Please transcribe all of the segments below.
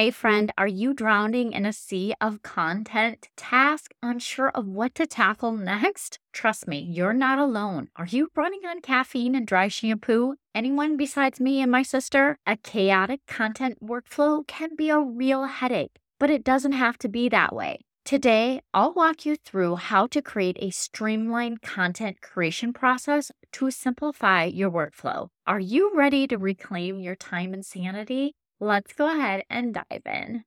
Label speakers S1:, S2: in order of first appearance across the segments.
S1: Hey, friend, are you drowning in a sea of content task, unsure of what to tackle next? Trust me, you're not alone. Are you running on caffeine and dry shampoo? Anyone besides me and my sister? A chaotic content workflow can be a real headache, but it doesn't have to be that way. Today, I'll walk you through how to create a streamlined content creation process to simplify your workflow. Are you ready to reclaim your time and sanity? Let's go ahead and dive in.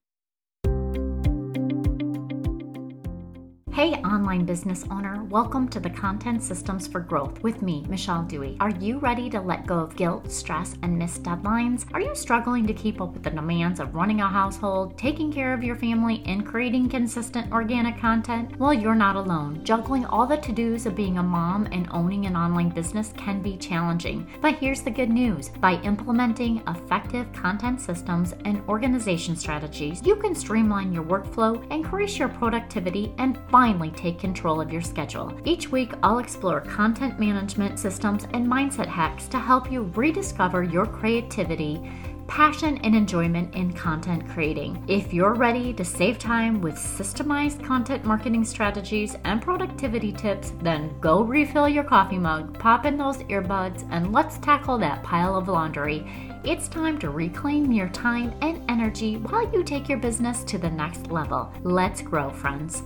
S1: Hey, online business owner, welcome to the Content Systems for Growth with me, Michelle Dewey. Are you ready to let go of guilt, stress, and missed deadlines? Are you struggling to keep up with the demands of running a household, taking care of your family, and creating consistent organic content? Well, you're not alone. Juggling all the to dos of being a mom and owning an online business can be challenging. But here's the good news by implementing effective content systems and organization strategies, you can streamline your workflow, increase your productivity, and find finally take control of your schedule. Each week, I'll explore content management systems and mindset hacks to help you rediscover your creativity passion and enjoyment in content creating. If you're ready to save time with systemized content marketing strategies and productivity tips, then go refill your coffee mug, pop in those earbuds, and let's tackle that pile of laundry. It's time to reclaim your time and energy while you take your business to the next level. Let's grow, friends.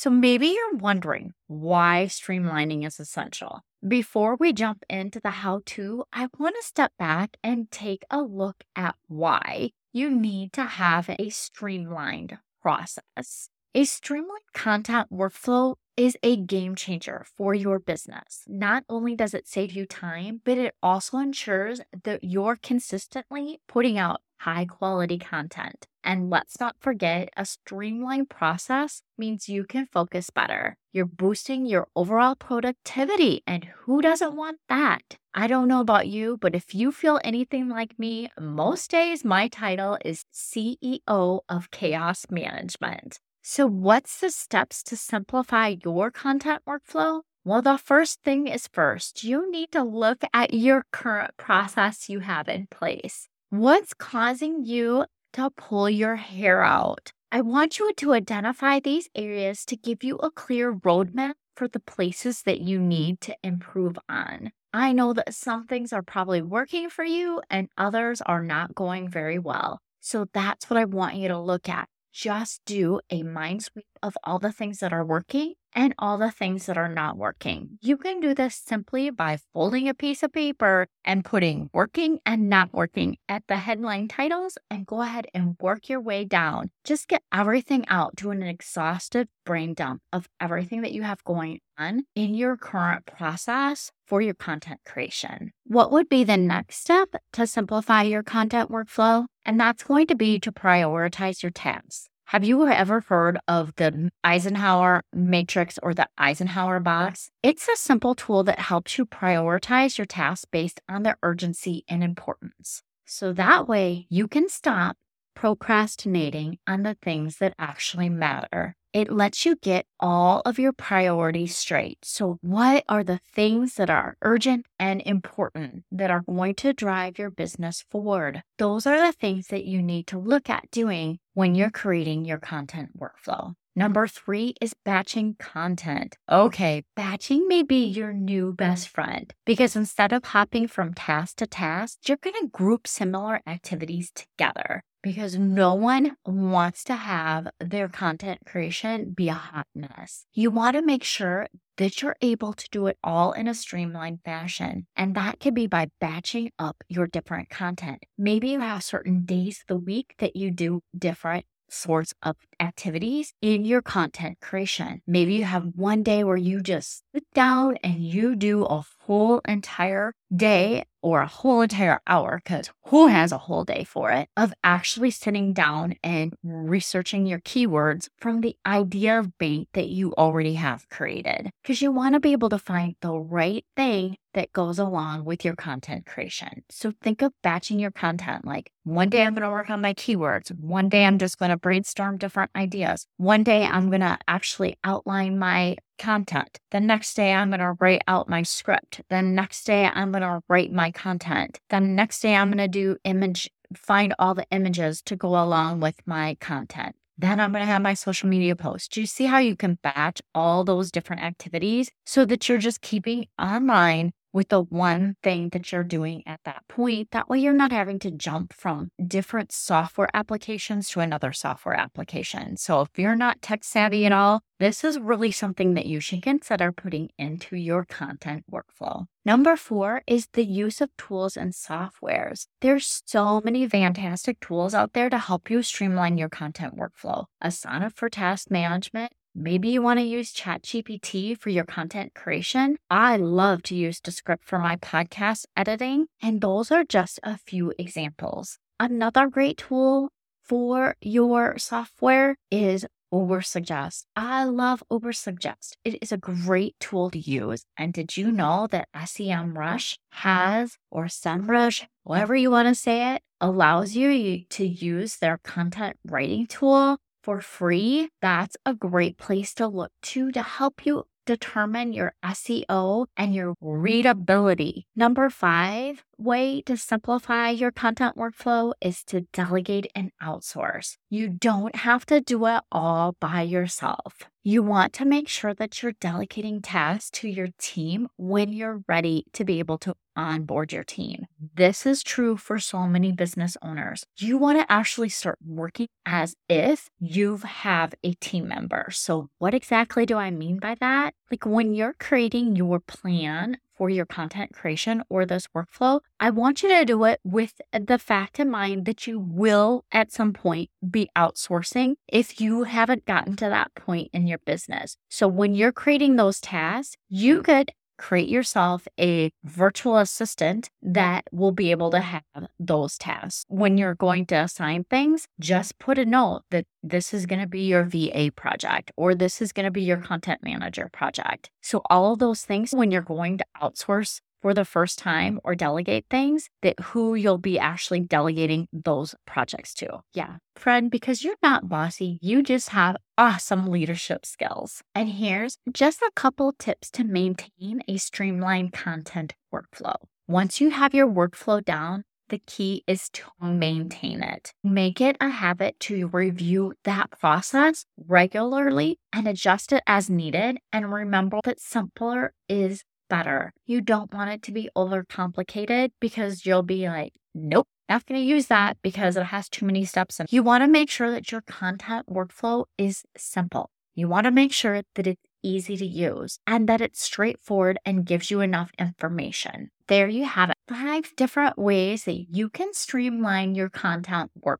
S1: So maybe you're wondering why streamlining is essential. Before we jump into the how to, I want to step back and take a look at why you need to have a streamlined process. A streamlined content workflow is a game changer for your business. Not only does it save you time, but it also ensures that you're consistently putting out high quality content. And let's not forget, a streamlined process means you can focus better. You're boosting your overall productivity. And who doesn't want that? I don't know about you, but if you feel anything like me, most days my title is CEO of Chaos Management. So, what's the steps to simplify your content workflow? Well, the first thing is first, you need to look at your current process you have in place. What's causing you to pull your hair out? I want you to identify these areas to give you a clear roadmap for the places that you need to improve on. I know that some things are probably working for you and others are not going very well. So that's what I want you to look at just do a mind sweep of all the things that are working and all the things that are not working. You can do this simply by folding a piece of paper and putting working and not working at the headline titles and go ahead and work your way down. Just get everything out, do an exhaustive brain dump of everything that you have going on in your current process for your content creation. What would be the next step to simplify your content workflow? And that's going to be to prioritize your tasks. Have you ever heard of the Eisenhower matrix or the Eisenhower box? It's a simple tool that helps you prioritize your tasks based on their urgency and importance. So that way you can stop procrastinating on the things that actually matter it lets you get all of your priorities straight. So, what are the things that are urgent and important that are going to drive your business forward? Those are the things that you need to look at doing when you're creating your content workflow. Number three is batching content. Okay, batching may be your new best friend because instead of hopping from task to task, you're going to group similar activities together because no one wants to have their content creation be a hot mess. You want to make sure that you're able to do it all in a streamlined fashion. And that can be by batching up your different content. Maybe you have certain days of the week that you do different sorts of activities in your content creation. Maybe you have one day where you just sit down and you do a whole entire day or a whole entire hour, because who has a whole day for it, of actually sitting down and researching your keywords from the idea of bait that you already have created. Because you want to be able to find the right thing that goes along with your content creation. So think of batching your content like one day I'm going to work on my keywords. One day I'm just going to brainstorm different ideas. One day I'm going to actually outline my content. The next day, I'm going to write out my script. The next day, I'm going to write my content. The next day, I'm going to do image find all the images to go along with my content. Then I'm going to have my social media post. Do you see how you can batch all those different activities so that you're just keeping online with the one thing that you're doing at that point. That way, you're not having to jump from different software applications to another software application. So, if you're not tech savvy at all, this is really something that you should consider putting into your content workflow. Number four is the use of tools and softwares. There's so many fantastic tools out there to help you streamline your content workflow. Asana for task management, Maybe you want to use ChatGPT for your content creation. I love to use Descript for my podcast editing, and those are just a few examples. Another great tool for your software is Ubersuggest. I love Ubersuggest. It is a great tool to use. And did you know that SEMrush has, or SEMrush, whatever you want to say it, allows you to use their content writing tool for free, that's a great place to look to to help you determine your SEO and your readability. Number five way to simplify your content workflow is to delegate and outsource. You don't have to do it all by yourself. You want to make sure that you're delegating tasks to your team when you're ready to be able to onboard your team. This is true for so many business owners. You want to actually start working as if you have a team member. So, what exactly do I mean by that? Like when you're creating your plan for your content creation or this workflow, I want you to do it with the fact in mind that you will at some point be outsourcing if you haven't gotten to that point in your business. So when you're creating those tasks, you could create yourself a virtual assistant that will be able to have those tasks. When you're going to assign things, just put a note that this is going to be your VA project or this is going to be your content manager project. So, all of those things, when you're going to outsource for the first time or delegate things that who you'll be actually delegating those projects to. Yeah. Friend, because you're not bossy, you just have awesome leadership skills. And here's just a couple tips to maintain a streamlined content workflow. Once you have your workflow down, the key is to maintain it. Make it a habit to review that process regularly and adjust it as needed. And remember that simpler is better. You don't want it to be overcomplicated because you'll be like, nope, not going to use that because it has too many steps. And you want to make sure that your content workflow is simple. You want to make sure that it's easy to use and that it's straightforward and gives you enough information. There you have it. Five different ways that you can streamline your content workflow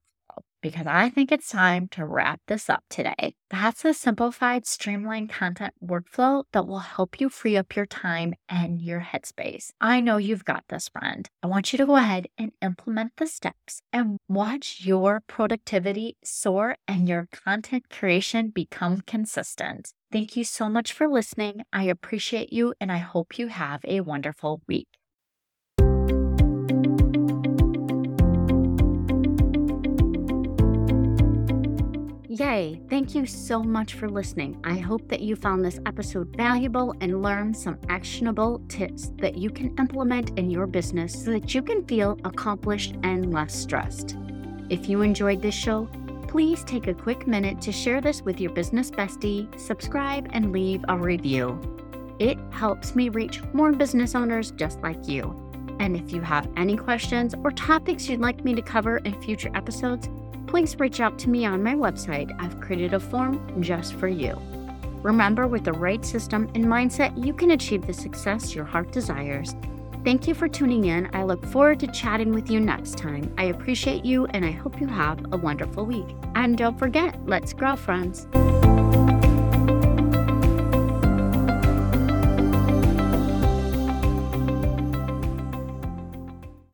S1: because I think it's time to wrap this up today. That's a simplified, streamlined content workflow that will help you free up your time and your headspace. I know you've got this, friend. I want you to go ahead and implement the steps and watch your productivity soar and your content creation become consistent. Thank you so much for listening. I appreciate you and I hope you have a wonderful week. Yay! Thank you so much for listening. I hope that you found this episode valuable and learned some actionable tips that you can implement in your business so that you can feel accomplished and less stressed. If you enjoyed this show, please take a quick minute to share this with your business bestie, subscribe, and leave a review. It helps me reach more business owners just like you. And if you have any questions or topics you'd like me to cover in future episodes, please reach out to me on my website. I've created a form just for you. Remember, with the right system and mindset, you can achieve the success your heart desires. Thank you for tuning in. I look forward to chatting with you next time. I appreciate you and I hope you have a wonderful week. And don't forget, let's grow, friends.